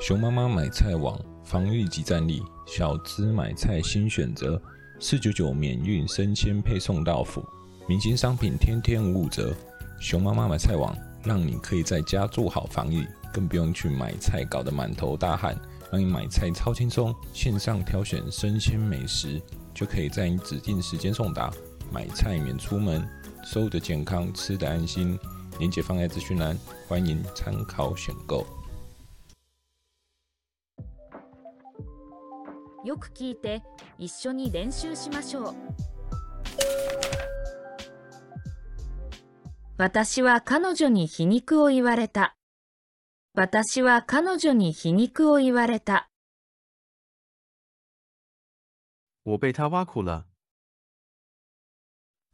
熊妈妈买菜网防疫级战力，小资买菜新选择，四九九免运生鲜配送到府，明星商品天天五五折。熊妈妈买菜网让你可以在家做好防疫，更不用去买菜搞得满头大汗，让你买菜超轻松。线上挑选生鲜美食，就可以在你指定时间送达，买菜免出门，收的健康，吃的安心。链接放在资讯栏，欢迎参考选购。よく聞いて一緒に練習しましょう私は彼女に皮肉を言われた私は彼女に皮肉を言われた。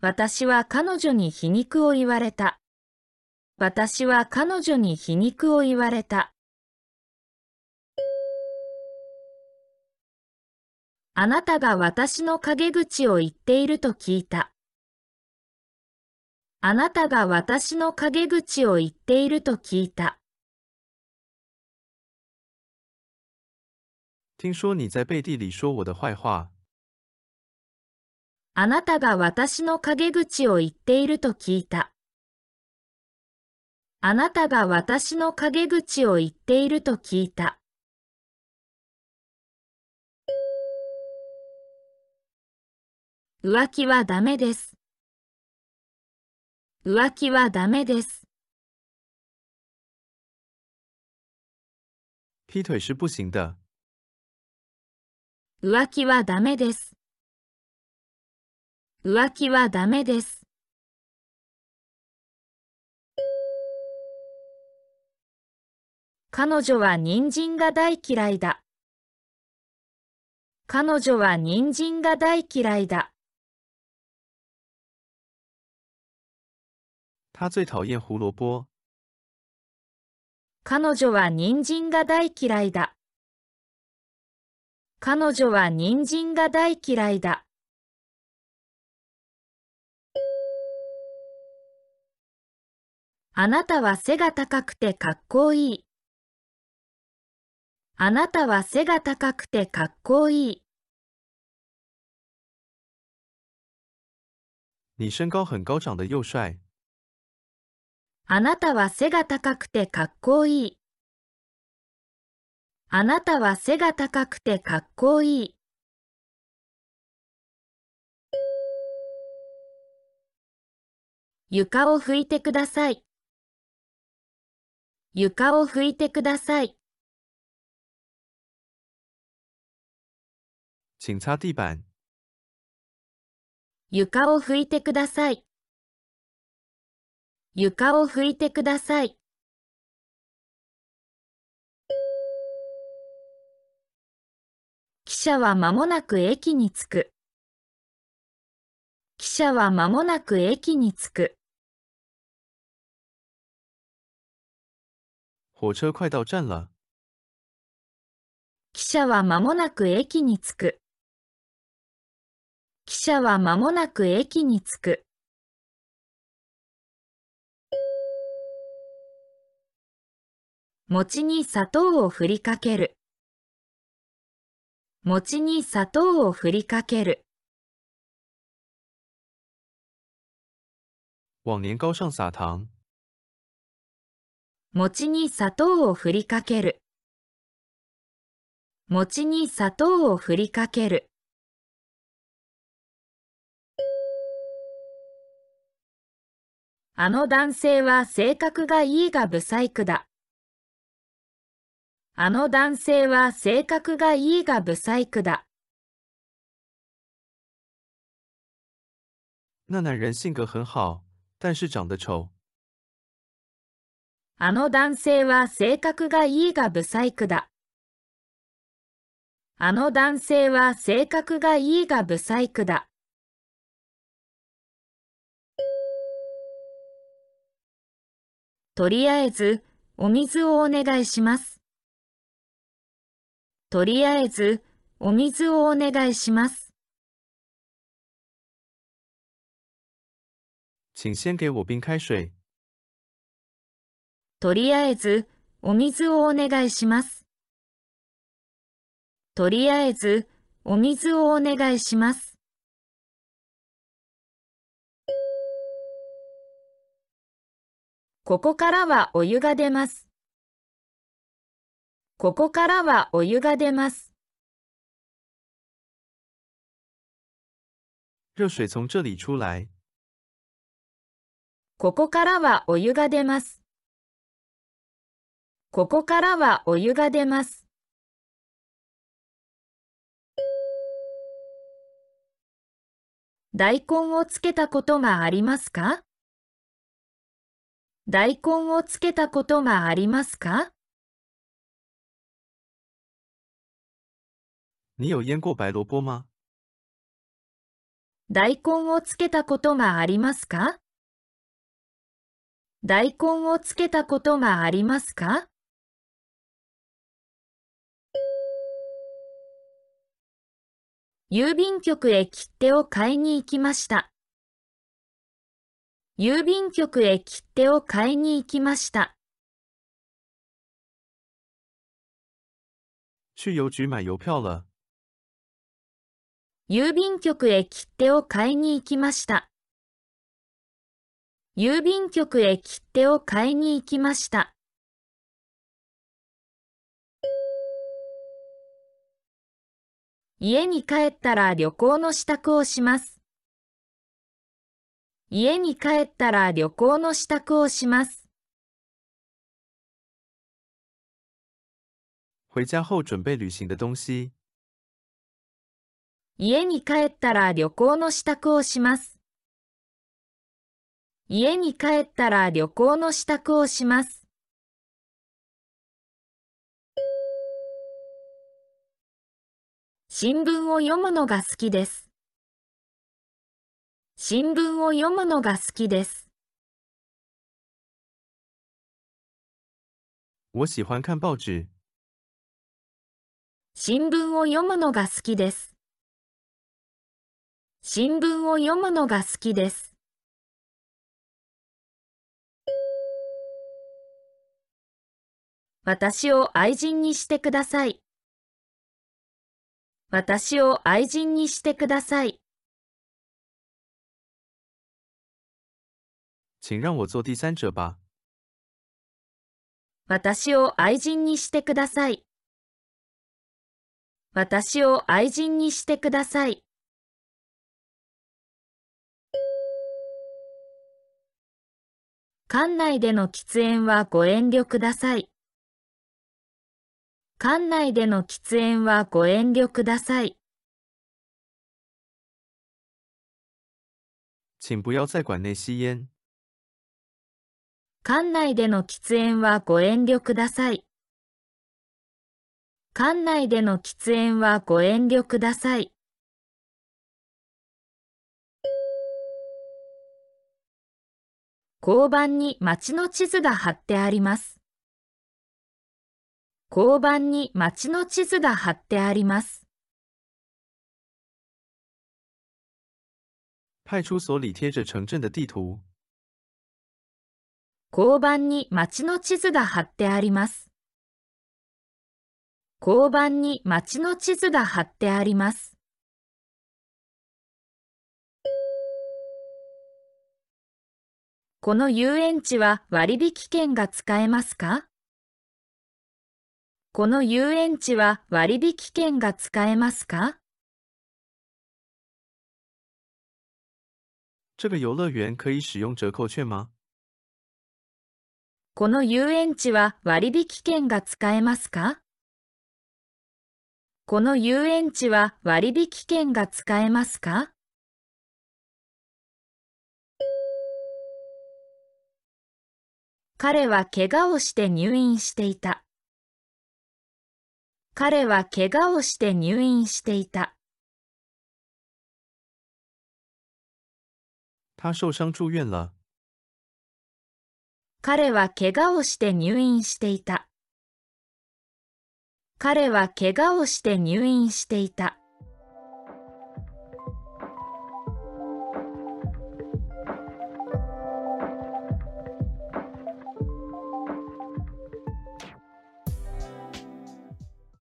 私は彼女に皮肉を言われた私は彼女に皮肉を言われた。あなたが私の陰口を言っていると聞いた。あなたが私の陰口を言っていると聞いた。听说你在背地里说我的坏话。あなたが私の陰口を言っていると聞いた。あなたが私の陰口を言っていると聞いた。浮気はダメです。浮気はダメです。劈腿是不行的。浮気はダメです。浮気はダメです。彼女は人参が大嫌いだ。彼女は人参が大嫌いだ。他最讨厌胡萝卜。彼女は人参が大嫌いだ。彼女は人参が大嫌いだ。あなたは背が高くてかっこいい。あなたは背が高くてかっこいい。你身高很高，长得又帅。あなたは背が高くてかっこいい。あなたは背が高くてかっこいい。床を拭いてください。床を拭いてください。请擦地板。床を拭いてください。床を拭いてください。汽車は間もなく駅に着く。汽車は間もなく駅に着く。火車快到站了。汽車は間もなく駅に着く。汽車は間もなく駅に着く。餅に砂糖を振りかける。餅に砂糖を振りかける。往年糕上撒糖。餅に砂糖を振りかける。餅に砂糖を振りかける。あの男性は性格がいいが不細工だ。あの男性は性格がいいが不細工だ。那男人性格很好，但是长得丑。あの男性は性格がいいが不細工だ。あの男性は性格がいいが不細工だ。とりあえず、お水をお願いします。とりあえず、お水をお願いします。请先给我冰开水。とりあえず、お水をお願いします。とりあえず、お水をお願いします。ここからはお湯が出ます。ここからはお湯が出ます。热水从这里出来。ここからはお湯が出ます。ここからはお湯が出ます。大根をつけたことがありますか？大根をつけたことがありますか？你有腌过白萝卜吗？大根をつけたことがありますか？大根をつけたことがありますか？郵便局へ切手を買いに行きました。郵便局へ切手を買いに行きました。去邮局买邮票了。郵便局へ切手を買いに行きました。郵便局へ切手を買いに行きました。家に帰ったら旅行の支度をします。家に帰ったら旅行の支度をします。回家后准备旅行的东西。家に帰ったら旅行の支度をします。家に帰ったら旅行の支度をします。新聞を読むのが好きです。新聞を読むのが好きです。我喜欢看报纸。新聞を読むのが好きです。新聞を読むのが好きです。私を愛人にしてください。私を愛人にしてください。请让我做第三者吧。私を愛人にしてください。私を愛人にしてください。館内での喫煙はご遠慮ください。館内での喫煙はご遠慮ください。请不要在馆内吸烟。館内での喫煙はご遠慮ください。館内での喫煙はご遠慮ください。交番に町の地図が貼ってあります。交番に町の地図が貼ってあります。派出所里贴着城镇的地图。交番に町の地図が貼ってあります。交番に町の地図が貼ってあります。この遊園地は割引券が使えますか？この遊園地は割引券が使えますか？这个游乐园可以使用折扣券吗？この遊園地は割引券が使えますか？この遊園地は割引券が使えますか？彼は怪我をして入院していた。彼は怪我をして入院していた。他受伤住院了。彼は怪我をして入院していた。彼は怪我をして入院していた。